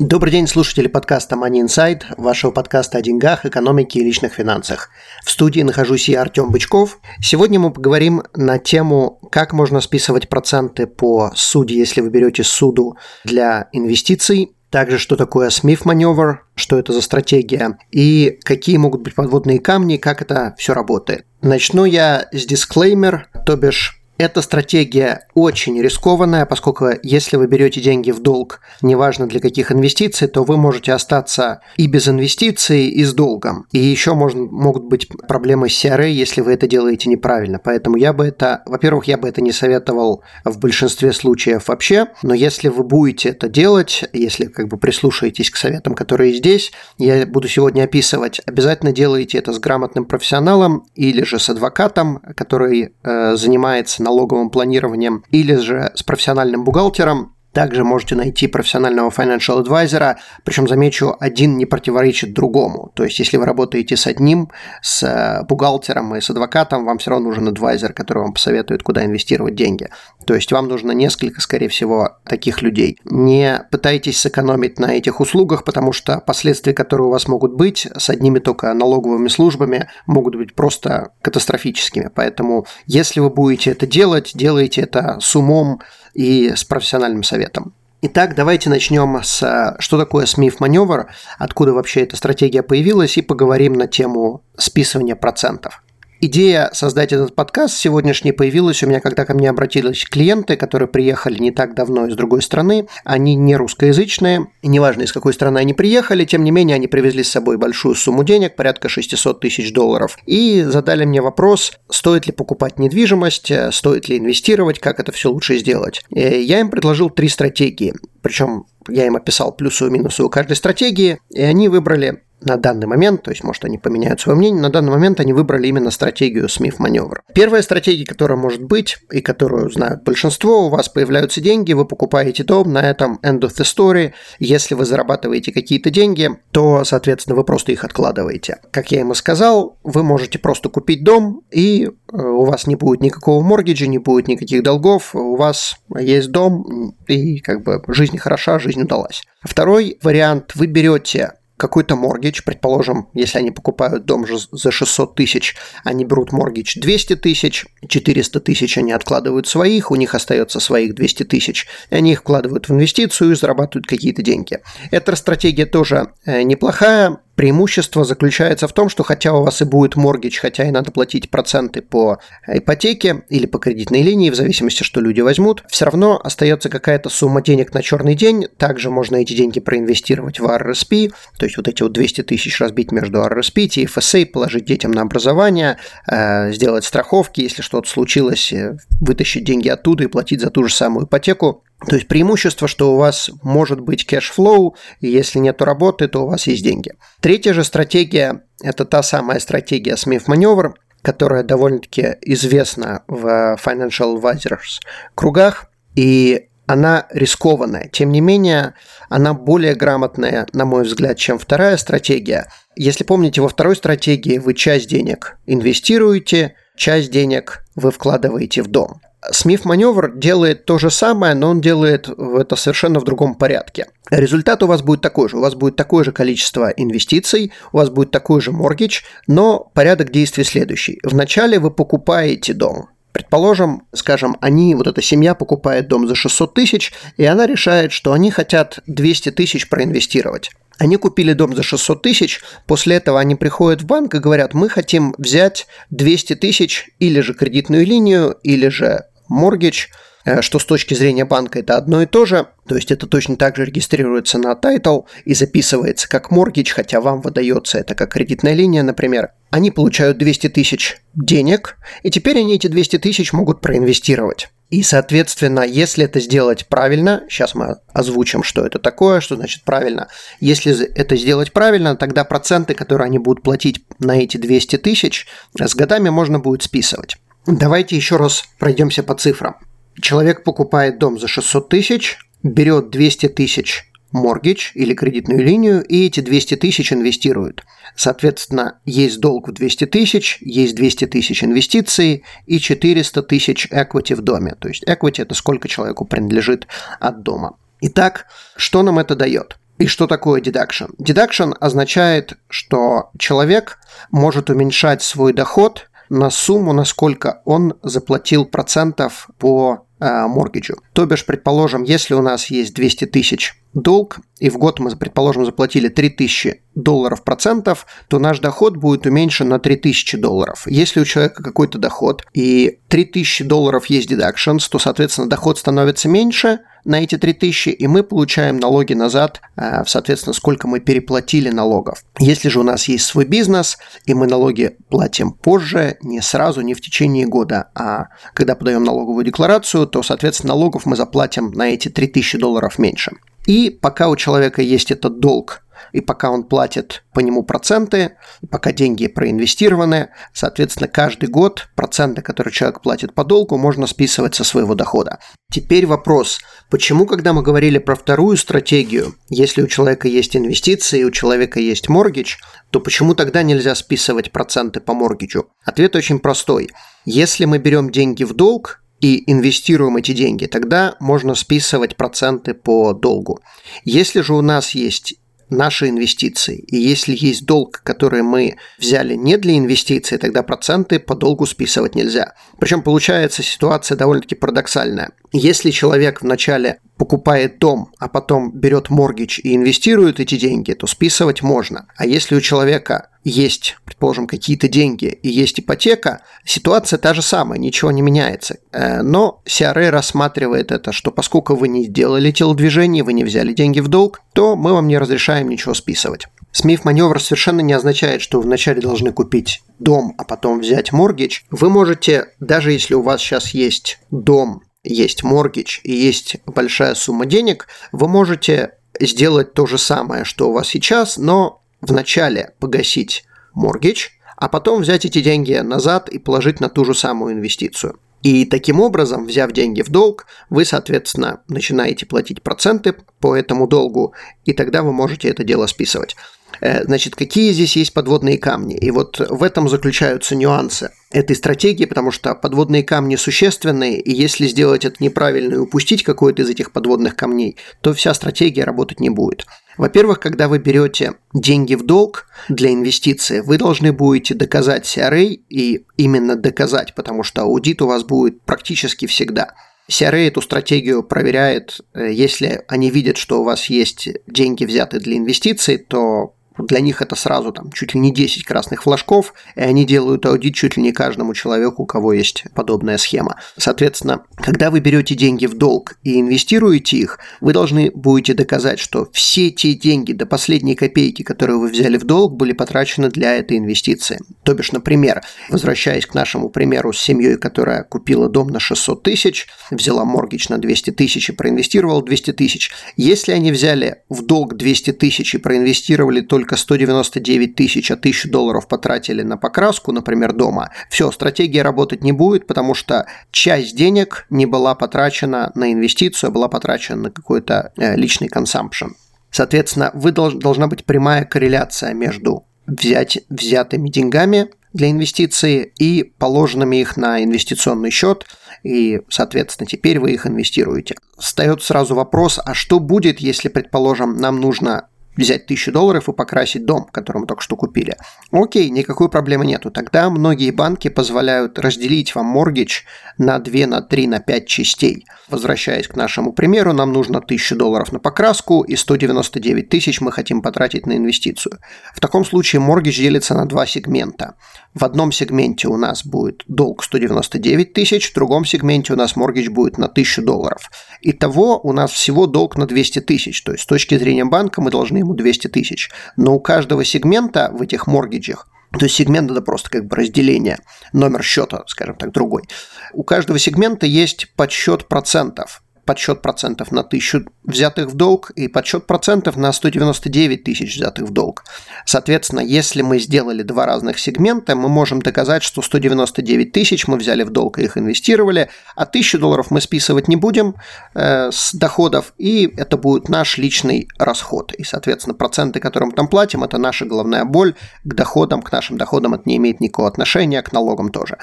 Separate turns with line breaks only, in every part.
Добрый день, слушатели подкаста Money Insight, вашего подкаста о деньгах, экономике и личных финансах. В студии нахожусь я, Артем Бычков. Сегодня мы поговорим на тему, как можно списывать проценты по суде, если вы берете суду для инвестиций, также, что такое Смith маневр, что это за стратегия, и какие могут быть подводные камни, как это все работает. Начну я с дисклеймер, то бишь эта стратегия очень рискованная, поскольку если вы берете деньги в долг, неважно для каких инвестиций, то вы можете остаться и без инвестиций, и с долгом. И еще можно, могут быть проблемы с CRA, если вы это делаете неправильно. Поэтому я бы это, во-первых, я бы это не советовал в большинстве случаев вообще, но если вы будете это делать, если как бы прислушаетесь к советам, которые здесь, я буду сегодня описывать, обязательно делайте это с грамотным профессионалом или же с адвокатом, который э, занимается налоговым планированием или же с профессиональным бухгалтером, также можете найти профессионального financial advisor, причем, замечу, один не противоречит другому. То есть, если вы работаете с одним, с э, бухгалтером и с адвокатом, вам все равно нужен адвайзер, который вам посоветует, куда инвестировать деньги. То есть, вам нужно несколько, скорее всего, таких людей. Не пытайтесь сэкономить на этих услугах, потому что последствия, которые у вас могут быть с одними только налоговыми службами, могут быть просто катастрофическими. Поэтому, если вы будете это делать, делайте это с умом, и с профессиональным советом. Итак, давайте начнем с что такое Смиф маневр, откуда вообще эта стратегия появилась, и поговорим на тему списывания процентов. Идея создать этот подкаст сегодняшний появилась у меня, когда ко мне обратились клиенты, которые приехали не так давно из другой страны. Они не русскоязычные, неважно, из какой страны они приехали, тем не менее они привезли с собой большую сумму денег, порядка 600 тысяч долларов, и задали мне вопрос, стоит ли покупать недвижимость, стоит ли инвестировать, как это все лучше сделать. Я им предложил три стратегии, причем я им описал плюсы и минусы у каждой стратегии, и они выбрали на данный момент, то есть, может, они поменяют свое мнение, на данный момент они выбрали именно стратегию Смиф маневр. Первая стратегия, которая может быть и которую знают большинство, у вас появляются деньги, вы покупаете дом, на этом end of the story. Если вы зарабатываете какие-то деньги, то, соответственно, вы просто их откладываете. Как я ему сказал, вы можете просто купить дом, и э, у вас не будет никакого моргиджа, не будет никаких долгов, у вас есть дом, и как бы жизнь хороша, жизнь удалась. Второй вариант, вы берете какой-то моргич, предположим, если они покупают дом за 600 тысяч, они берут моргич 200 тысяч, 400 тысяч они откладывают своих, у них остается своих 200 тысяч, и они их вкладывают в инвестицию и зарабатывают какие-то деньги. Эта стратегия тоже э, неплохая, Преимущество заключается в том, что хотя у вас и будет mortgage, хотя и надо платить проценты по ипотеке или по кредитной линии, в зависимости, что люди возьмут, все равно остается какая-то сумма денег на черный день. Также можно эти деньги проинвестировать в RRSP, то есть вот эти вот 200 тысяч разбить между RRSP, TFSA, положить детям на образование, э, сделать страховки, если что-то случилось, э, вытащить деньги оттуда и платить за ту же самую ипотеку. То есть преимущество, что у вас может быть cash flow, и если нет работы, то у вас есть деньги. Третья же стратегия – это та самая стратегия Smith Maneuver, которая довольно-таки известна в Financial Advisors кругах, и она рискованная. Тем не менее, она более грамотная, на мой взгляд, чем вторая стратегия. Если помните, во второй стратегии вы часть денег инвестируете, часть денег вы вкладываете в дом. Смиф маневр делает то же самое, но он делает это совершенно в другом порядке. Результат у вас будет такой же. У вас будет такое же количество инвестиций, у вас будет такой же моргич, но порядок действий следующий. Вначале вы покупаете дом. Предположим, скажем, они, вот эта семья покупает дом за 600 тысяч, и она решает, что они хотят 200 тысяч проинвестировать. Они купили дом за 600 тысяч, после этого они приходят в банк и говорят, мы хотим взять 200 тысяч или же кредитную линию, или же mortgage, э, что с точки зрения банка это одно и то же, то есть это точно так же регистрируется на title и записывается как mortgage, хотя вам выдается это как кредитная линия, например. Они получают 200 тысяч денег, и теперь они эти 200 тысяч могут проинвестировать. И, соответственно, если это сделать правильно, сейчас мы озвучим, что это такое, что значит правильно. Если это сделать правильно, тогда проценты, которые они будут платить на эти 200 тысяч, с годами можно будет списывать. Давайте еще раз пройдемся по цифрам. Человек покупает дом за 600 тысяч, берет 200 тысяч моргидж или кредитную линию, и эти 200 тысяч инвестируют. Соответственно, есть долг в 200 тысяч, есть 200 тысяч инвестиций и 400 тысяч equity в доме. То есть equity – это сколько человеку принадлежит от дома. Итак, что нам это дает? И что такое deduction? Deduction означает, что человек может уменьшать свой доход на сумму, насколько он заплатил процентов по э, моргиджу. То бишь, предположим, если у нас есть 200 тысяч долг, и в год мы, предположим, заплатили 3000 долларов процентов, то наш доход будет уменьшен на 3000 долларов. Если у человека какой-то доход и 3000 долларов есть deductions, то, соответственно, доход становится меньше на эти 3000, и мы получаем налоги назад, э, соответственно, сколько мы переплатили налогов. Если же у нас есть свой бизнес, и мы налоги платим позже, не сразу, не в течение года, а когда подаем налоговую декларацию, то, соответственно, налогов мы заплатим на эти 3000 долларов меньше. И пока у человека есть этот долг, и пока он платит по нему проценты, пока деньги проинвестированы, соответственно, каждый год проценты, которые человек платит по долгу, можно списывать со своего дохода. Теперь вопрос, почему, когда мы говорили про вторую стратегию, если у человека есть инвестиции, у человека есть моргидж, то почему тогда нельзя списывать проценты по моргиджу? Ответ очень простой. Если мы берем деньги в долг, и инвестируем эти деньги, тогда можно списывать проценты по долгу. Если же у нас есть наши инвестиции. И если есть долг, который мы взяли не для инвестиций, тогда проценты по долгу списывать нельзя. Причем получается ситуация довольно-таки парадоксальная. Если человек вначале покупает дом, а потом берет моргич и инвестирует эти деньги, то списывать можно. А если у человека есть, предположим, какие-то деньги и есть ипотека, ситуация та же самая, ничего не меняется. Э, но CRA рассматривает это, что поскольку вы не сделали телодвижение, вы не взяли деньги в долг, то мы вам не разрешаем ничего списывать. Смив маневр совершенно не означает, что вы вначале должны купить дом, а потом взять моргич. Вы можете, даже если у вас сейчас есть дом, есть моргич и есть большая сумма денег, вы можете сделать то же самое, что у вас сейчас, но вначале погасить моргич, а потом взять эти деньги назад и положить на ту же самую инвестицию. И таким образом, взяв деньги в долг, вы, соответственно, начинаете платить проценты по этому долгу, и тогда вы можете это дело списывать. Э, значит, какие здесь есть подводные камни? И вот в этом заключаются нюансы этой стратегии, потому что подводные камни существенные, и если сделать это неправильно и упустить какой-то из этих подводных камней, то вся стратегия работать не будет. Во-первых, когда вы берете деньги в долг для инвестиции, вы должны будете доказать CRA, и именно доказать, потому что аудит у вас будет практически всегда. CRA эту стратегию проверяет, э, если они видят, что у вас есть деньги взяты для инвестиций, то для них это сразу там чуть ли не 10 красных флажков, и они делают аудит чуть ли не каждому человеку, у кого есть подобная схема. Соответственно, когда вы берете деньги в долг и инвестируете их, вы должны будете доказать, что все те деньги до последней копейки, которые вы взяли в долг, были потрачены для этой инвестиции. То бишь, например, возвращаясь к нашему примеру с семьей, которая купила дом на 600 тысяч, взяла моргич на 200 тысяч и проинвестировала 200 тысяч. Если они взяли в долг 200 тысяч и проинвестировали только только 199 тысяч, а 1000 долларов потратили на покраску, например, дома, все, стратегия работать не будет, потому что часть денег не была потрачена на инвестицию, а была потрачена на какой-то э, личный консампшн. Соответственно, вы долж, должна быть прямая корреляция между взять, взятыми деньгами для инвестиции и положенными их на инвестиционный счет, и, соответственно, теперь вы их инвестируете. Встает сразу вопрос, а что будет, если, предположим, нам нужно взять тысячу долларов и покрасить дом, который мы только что купили. Окей, никакой проблемы нету. Тогда многие банки позволяют разделить вам моргидж на 2, на 3, на 5 частей. Возвращаясь к нашему примеру, нам нужно 1000 долларов на покраску и 199 тысяч мы хотим потратить на инвестицию. В таком случае моргидж делится на два сегмента. В одном сегменте у нас будет долг 199 тысяч, в другом сегменте у нас моргидж будет на 1000 долларов. Итого у нас всего долг на 200 тысяч. То есть с точки зрения банка мы должны ему 200 тысяч. Но у каждого сегмента в этих моргиджах То есть сегмент это просто как бы разделение, номер счета, скажем так, другой. У каждого сегмента есть подсчет процентов подсчет процентов на тысячу взятых в долг и подсчет процентов на 199 тысяч взятых в долг. Соответственно, если мы сделали два разных сегмента, мы можем доказать, что 199 тысяч мы взяли в долг и их инвестировали, а 1000 долларов мы списывать не будем э, с доходов, и это будет наш личный расход. И, соответственно, проценты, которые мы там платим, это наша головная боль к доходам, к нашим доходам это не имеет никакого отношения, к налогам тоже.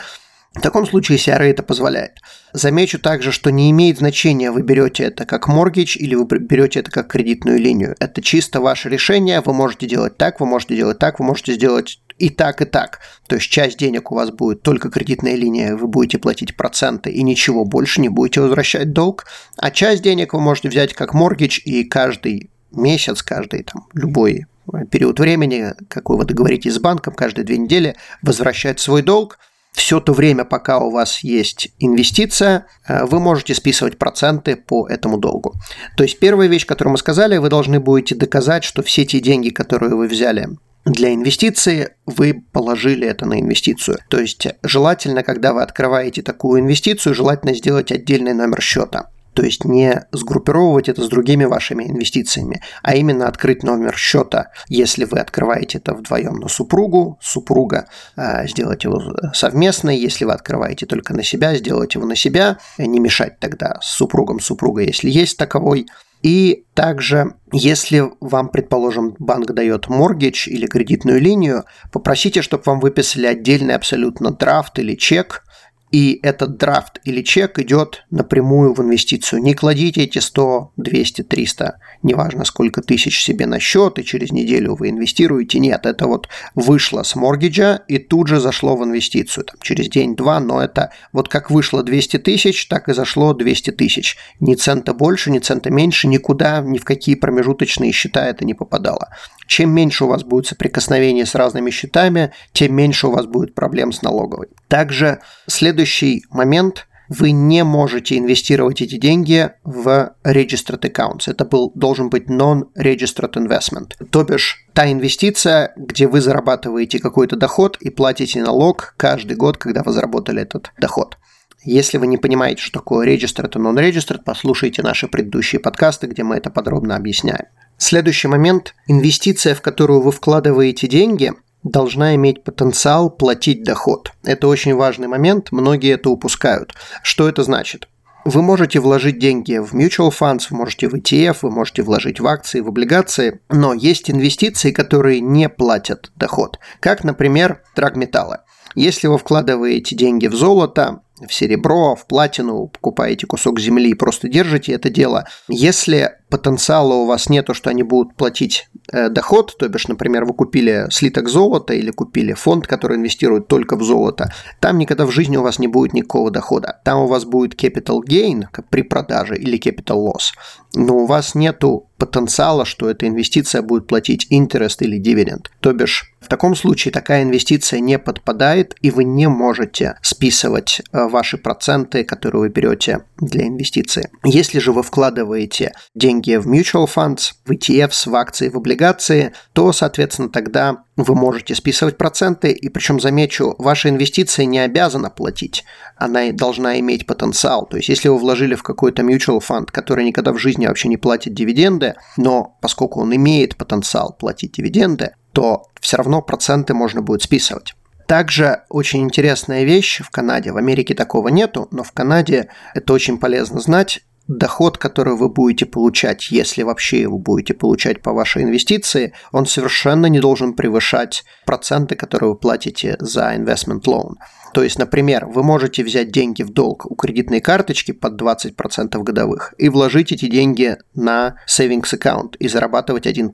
В таком случае CRA это позволяет. Замечу также, что не имеет значения, вы берете это как моргидж или вы берете это как кредитную линию. Это чисто ваше решение, вы можете делать так, вы можете делать так, вы можете сделать и так, и так. То есть часть денег у вас будет только кредитная линия, вы будете платить проценты и ничего больше не будете возвращать долг, а часть денег вы можете взять как моргидж и каждый месяц, каждый там любой период времени, какой вы договоритесь с банком, каждые две недели возвращать свой долг – все то время, пока у вас есть инвестиция, э, вы можете списывать проценты по этому долгу. То есть первая вещь, которую мы сказали, вы должны будете доказать, что все те деньги, которые вы взяли для инвестиции вы положили это на инвестицию. То есть желательно, когда вы открываете такую инвестицию, желательно сделать отдельный номер счета. То есть не сгруппировывать это с другими вашими инвестициями, а именно открыть номер счета, если вы открываете это вдвоем на супругу, супруга, а, сделать его совместно, если вы открываете только на себя, сделать его на себя, не мешать тогда с супругом. Супруга, если есть таковой, и также, если вам, предположим, банк дает моргидж или кредитную линию, попросите, чтобы вам выписали отдельный абсолютно драфт или чек и этот драфт или чек идет напрямую в инвестицию. Не кладите эти 100, 200, 300, неважно сколько тысяч себе на счет, и через неделю вы инвестируете. Нет, это вот вышло с моргиджа и тут же зашло в инвестицию. Там, через день-два, но это вот как вышло 200 тысяч, так и зашло 200 тысяч. Ни цента больше, ни цента меньше, никуда, ни в какие промежуточные счета это не попадало. Чем меньше у вас будет соприкосновение с разными счетами, тем меньше у вас будет проблем с налоговой. Также следующий момент – вы не можете инвестировать эти деньги в registered accounts. Это был, должен быть non-registered investment. То бишь, та инвестиция, где вы зарабатываете какой-то доход и платите налог каждый год, когда вы заработали этот доход. Если вы не понимаете, что такое registered и non-registered, послушайте наши предыдущие подкасты, где мы это подробно объясняем. Следующий момент. Инвестиция, в которую вы вкладываете деньги, должна иметь потенциал платить доход. Это очень важный момент, многие это упускают. Что это значит? Вы можете вложить деньги в mutual funds, вы можете в ETF, вы можете вложить в акции, в облигации, но есть инвестиции, которые не платят доход, как, например, драгметаллы. Если вы вкладываете деньги в золото, в серебро, в платину, покупаете кусок земли и просто держите это дело. Если потенциала у вас нету, что они будут платить э, доход, то бишь, например, вы купили слиток золота или купили фонд, который инвестирует только в золото, там никогда в жизни у вас не будет никакого дохода. Там у вас будет capital gain при продаже или capital loss, но у вас нету потенциала, что эта инвестиция будет платить интерес или дивиденд. То бишь, в таком случае такая инвестиция не подпадает, и вы не можете списывать э, ваши проценты, которые вы берете для инвестиции. Если же вы вкладываете деньги в mutual funds, в ETFs, в акции, в облигации, то, соответственно, тогда вы можете списывать проценты, и причем, замечу, ваша инвестиция не обязана платить, она должна иметь потенциал. То есть, если вы вложили в какой-то mutual fund, который никогда в жизни вообще не платит дивиденды, но поскольку он имеет потенциал платить дивиденды, то все равно проценты можно будет списывать. Также очень интересная вещь в Канаде. В Америке такого нету, но в Канаде это очень полезно знать доход, который вы будете получать, если вообще его будете получать по вашей инвестиции, он совершенно не должен превышать проценты, которые вы платите за investment loan. То есть, например, вы можете взять деньги в долг у кредитной карточки под 20% годовых и вложить эти деньги на savings account и зарабатывать 1%.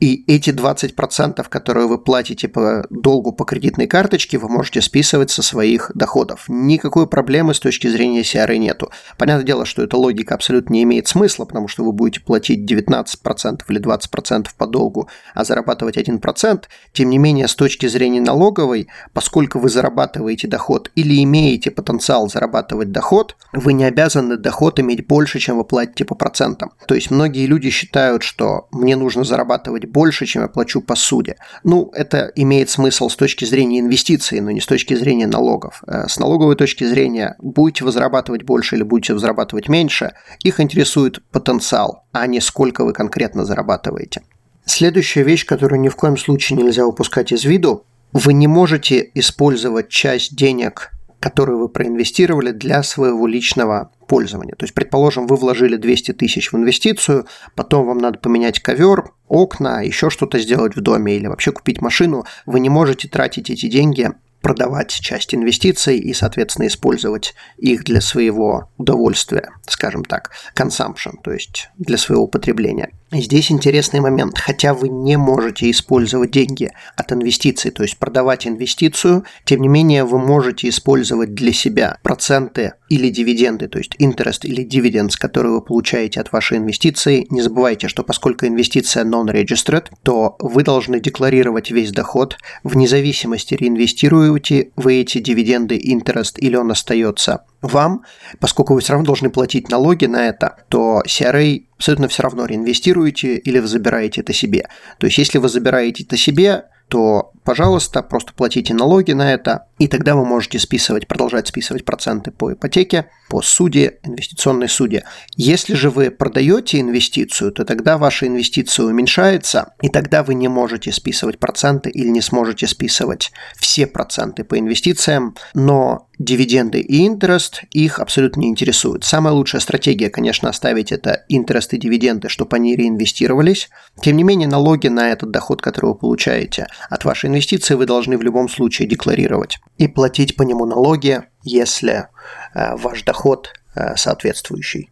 И эти 20%, которые вы платите по долгу по кредитной карточке, вы можете списывать со своих доходов. Никакой проблемы с точки зрения CRA нету. Понятное дело, что эта логика абсолютно не имеет смысла, потому что вы будете платить 19% или 20% по долгу, а зарабатывать 1%. Тем не менее, с точки зрения налоговой, поскольку вы зарабатываете зарабатываете доход или имеете потенциал зарабатывать доход, вы не обязаны доход иметь больше, чем вы платите по процентам. То есть многие люди считают, что мне нужно зарабатывать больше, чем я плачу по суде. Ну, это имеет смысл с точки зрения инвестиций, но не с точки зрения налогов. Э, с налоговой точки зрения, будете вы зарабатывать больше или будете зарабатывать меньше, их интересует потенциал, а не сколько вы конкретно зарабатываете. Следующая вещь, которую ни в коем случае нельзя упускать из виду, вы не можете использовать часть денег, которые вы проинвестировали для своего личного пользования. То есть, предположим, вы вложили 200 тысяч в инвестицию, потом вам надо поменять ковер, окна, еще что-то сделать в доме или вообще купить машину. Вы не можете тратить эти деньги продавать часть инвестиций и, соответственно, использовать их для своего удовольствия, скажем так, consumption, то есть для своего потребления. Здесь интересный момент. Хотя вы не можете использовать деньги от инвестиций, то есть продавать инвестицию, тем не менее вы можете использовать для себя проценты или дивиденды, то есть interest или dividends, которые вы получаете от вашей инвестиции. Не забывайте, что поскольку инвестиция non-registered, то вы должны декларировать весь доход вне зависимости, реинвестируете вы эти дивиденды, interest или он остается вам, поскольку вы все равно должны платить налоги на это, то CRA абсолютно все равно реинвестируете или вы забираете это себе. То есть, если вы забираете это себе, то, пожалуйста, просто платите налоги на это, и тогда вы можете списывать, продолжать списывать проценты по ипотеке, по суде, инвестиционной суде. Если же вы продаете инвестицию, то тогда ваша инвестиция уменьшается, и тогда вы не можете списывать проценты или не сможете списывать все проценты по инвестициям, но дивиденды и интерес их абсолютно не интересуют. Самая лучшая стратегия, конечно, оставить это интерес и дивиденды, чтобы они реинвестировались. Тем не менее, налоги на этот доход, который вы получаете от вашей инвестиции, вы должны в любом случае декларировать и платить по нему налоги, если э, ваш доход э, соответствующий.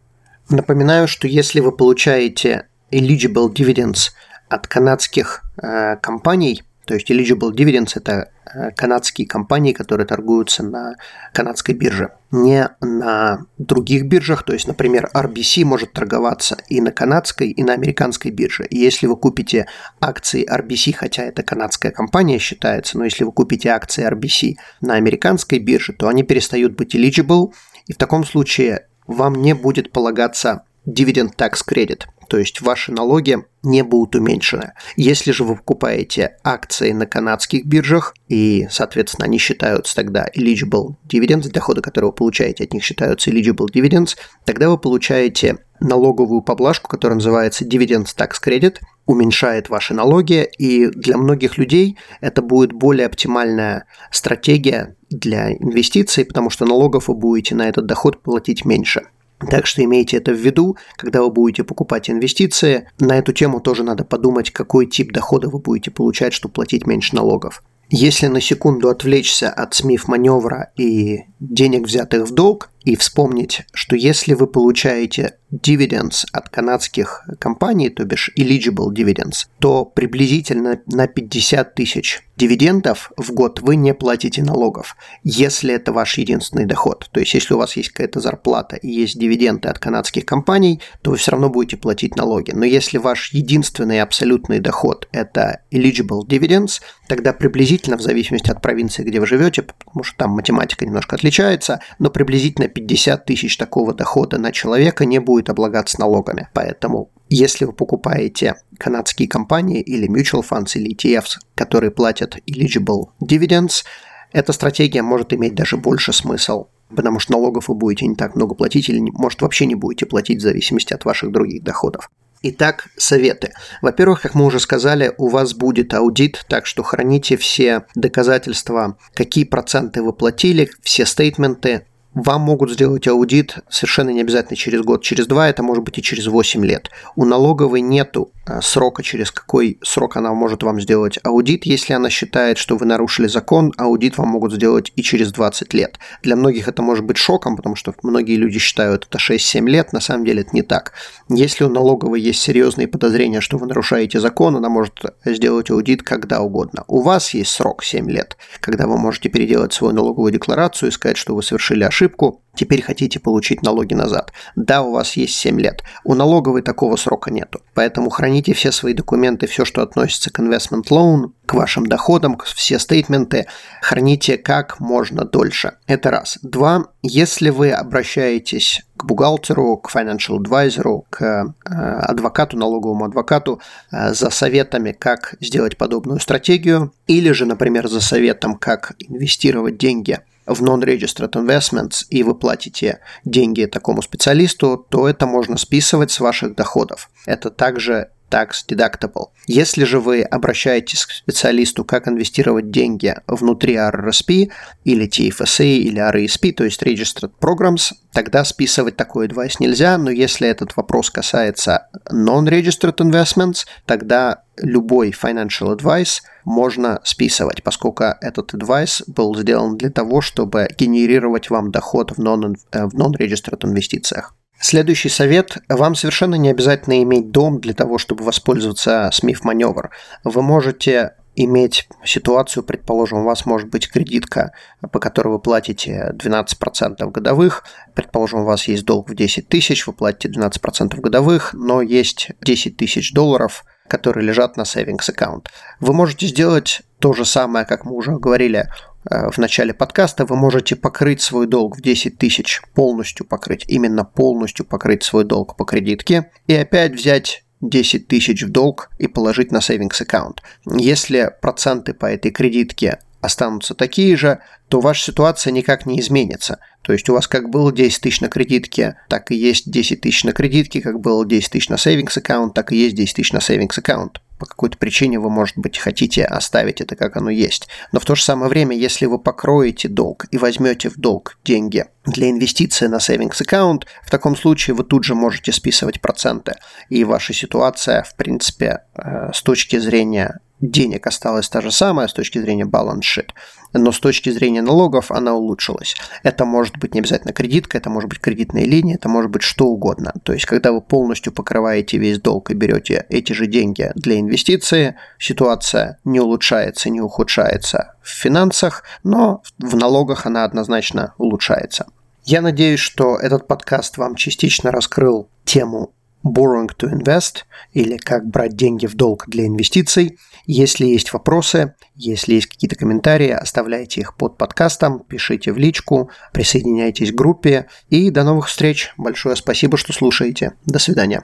Напоминаю, что если вы получаете eligible dividends от канадских э, компаний – то есть eligible dividends – это э, канадские компании, которые торгуются на канадской бирже, не на других биржах. То есть, например, RBC может торговаться и на канадской, и на американской бирже. И если вы купите акции RBC, хотя это канадская компания считается, но если вы купите акции RBC на американской бирже, то они перестают быть eligible, и в таком случае вам не будет полагаться dividend tax credit, то есть ваши налоги не будут уменьшены. Если же вы покупаете акции на канадских биржах, и, соответственно, они считаются тогда eligible dividends, доходы, которые вы получаете от них считаются eligible dividends, тогда вы получаете налоговую поблажку, которая называется Dividends Tax Credit, уменьшает ваши налоги, и для многих людей это будет более оптимальная стратегия для инвестиций, потому что налогов вы будете на этот доход платить меньше. Так что имейте это в виду, когда вы будете покупать инвестиции. На эту тему тоже надо подумать, какой тип дохода вы будете получать, чтобы платить меньше налогов. Если на секунду отвлечься от СМИФ маневра и денег, взятых в долг, и вспомнить, что если вы получаете dividends от канадских компаний, то бишь eligible dividends, то приблизительно на 50 тысяч дивидендов в год вы не платите налогов, если это ваш единственный доход. То есть, если у вас есть какая-то зарплата и есть дивиденды от канадских компаний, то вы все равно будете платить налоги. Но если ваш единственный абсолютный доход – это eligible dividends, тогда приблизительно, в зависимости от провинции, где вы живете, потому что там математика немножко отличается, но приблизительно 50 тысяч такого дохода на человека не будет облагаться налогами. Поэтому если вы покупаете канадские компании или mutual funds или ETFs, которые платят eligible dividends, эта стратегия может иметь даже больше смысл, потому что налогов вы будете не так много платить или, может, вообще не будете платить в зависимости от ваших других доходов. Итак, советы. Во-первых, как мы уже сказали, у вас будет аудит, так что храните все доказательства, какие проценты вы платили, все стейтменты, вам могут сделать аудит совершенно не обязательно через год, через два, это может быть и через 8 лет. У налоговой нету э, срока, через какой срок она может вам сделать аудит. Если она считает, что вы нарушили закон, аудит вам могут сделать и через 20 лет. Для многих это может быть шоком, потому что многие люди считают это 6-7 лет, на самом деле это не так. Если у налоговой есть серьезные подозрения, что вы нарушаете закон, она может сделать аудит когда угодно. У вас есть срок 7 лет, когда вы можете переделать свою налоговую декларацию и сказать, что вы совершили ошибку ошибку, теперь хотите получить налоги назад. Да, у вас есть 7 лет. У налоговой такого срока нету. Поэтому храните все свои документы, все, что относится к investment loan, к вашим доходам, все стейтменты храните как можно дольше. Это раз. Два. Если вы обращаетесь к бухгалтеру, к financial advisor, к э, адвокату, налоговому адвокату э, за советами, как сделать подобную стратегию, или же, например, за советом, как инвестировать деньги в non-registered investments и вы платите деньги такому специалисту, то это можно списывать с ваших доходов. Это также tax deductible. Если же вы обращаетесь к специалисту, как инвестировать деньги внутри RRSP или TFSA или RESP, то есть Registered Programs, тогда списывать такой advice нельзя, но если этот вопрос касается non-registered investments, тогда любой financial advice можно списывать, поскольку этот advice был сделан для того, чтобы генерировать вам доход в non-registered non инвестициях. Следующий совет. Вам совершенно не обязательно иметь дом для того, чтобы воспользоваться SMIF-маневр. Вы можете иметь ситуацию, предположим, у вас может быть кредитка, по которой вы платите 12% годовых, предположим, у вас есть долг в 10 тысяч, вы платите 12% годовых, но есть 10 тысяч долларов, которые лежат на savings аккаунт. Вы можете сделать то же самое, как мы уже говорили, в начале подкаста, вы можете покрыть свой долг в 10 тысяч, полностью покрыть, именно полностью покрыть свой долг по кредитке, и опять взять 10 тысяч в долг и положить на savings аккаунт. Если проценты по этой кредитке останутся такие же, то ваша ситуация никак не изменится. То есть у вас как было 10 тысяч на кредитке, так и есть 10 тысяч на кредитке, как было 10 тысяч на savings аккаунт, так и есть 10 тысяч на savings аккаунт по какой-то причине вы, может быть, хотите оставить это как оно есть. Но в то же самое время, если вы покроете долг и возьмете в долг деньги для инвестиции на savings аккаунт, в таком случае вы тут же можете списывать проценты. И ваша ситуация, в принципе, э, с точки зрения денег осталась та же самая с точки зрения sheet, но с точки зрения налогов она улучшилась. Это может быть не обязательно кредитка, это может быть кредитная линия, это может быть что угодно. То есть, когда вы полностью покрываете весь долг и берете эти же деньги для инвестиции, ситуация не улучшается, не ухудшается в финансах, но в налогах она однозначно улучшается. Я надеюсь, что этот подкаст вам частично раскрыл тему borrowing to invest или как брать деньги в долг для инвестиций. Если есть вопросы, если есть какие-то комментарии, оставляйте их под подкастом, пишите в личку, присоединяйтесь к группе и до новых встреч. Большое спасибо, что слушаете. До свидания.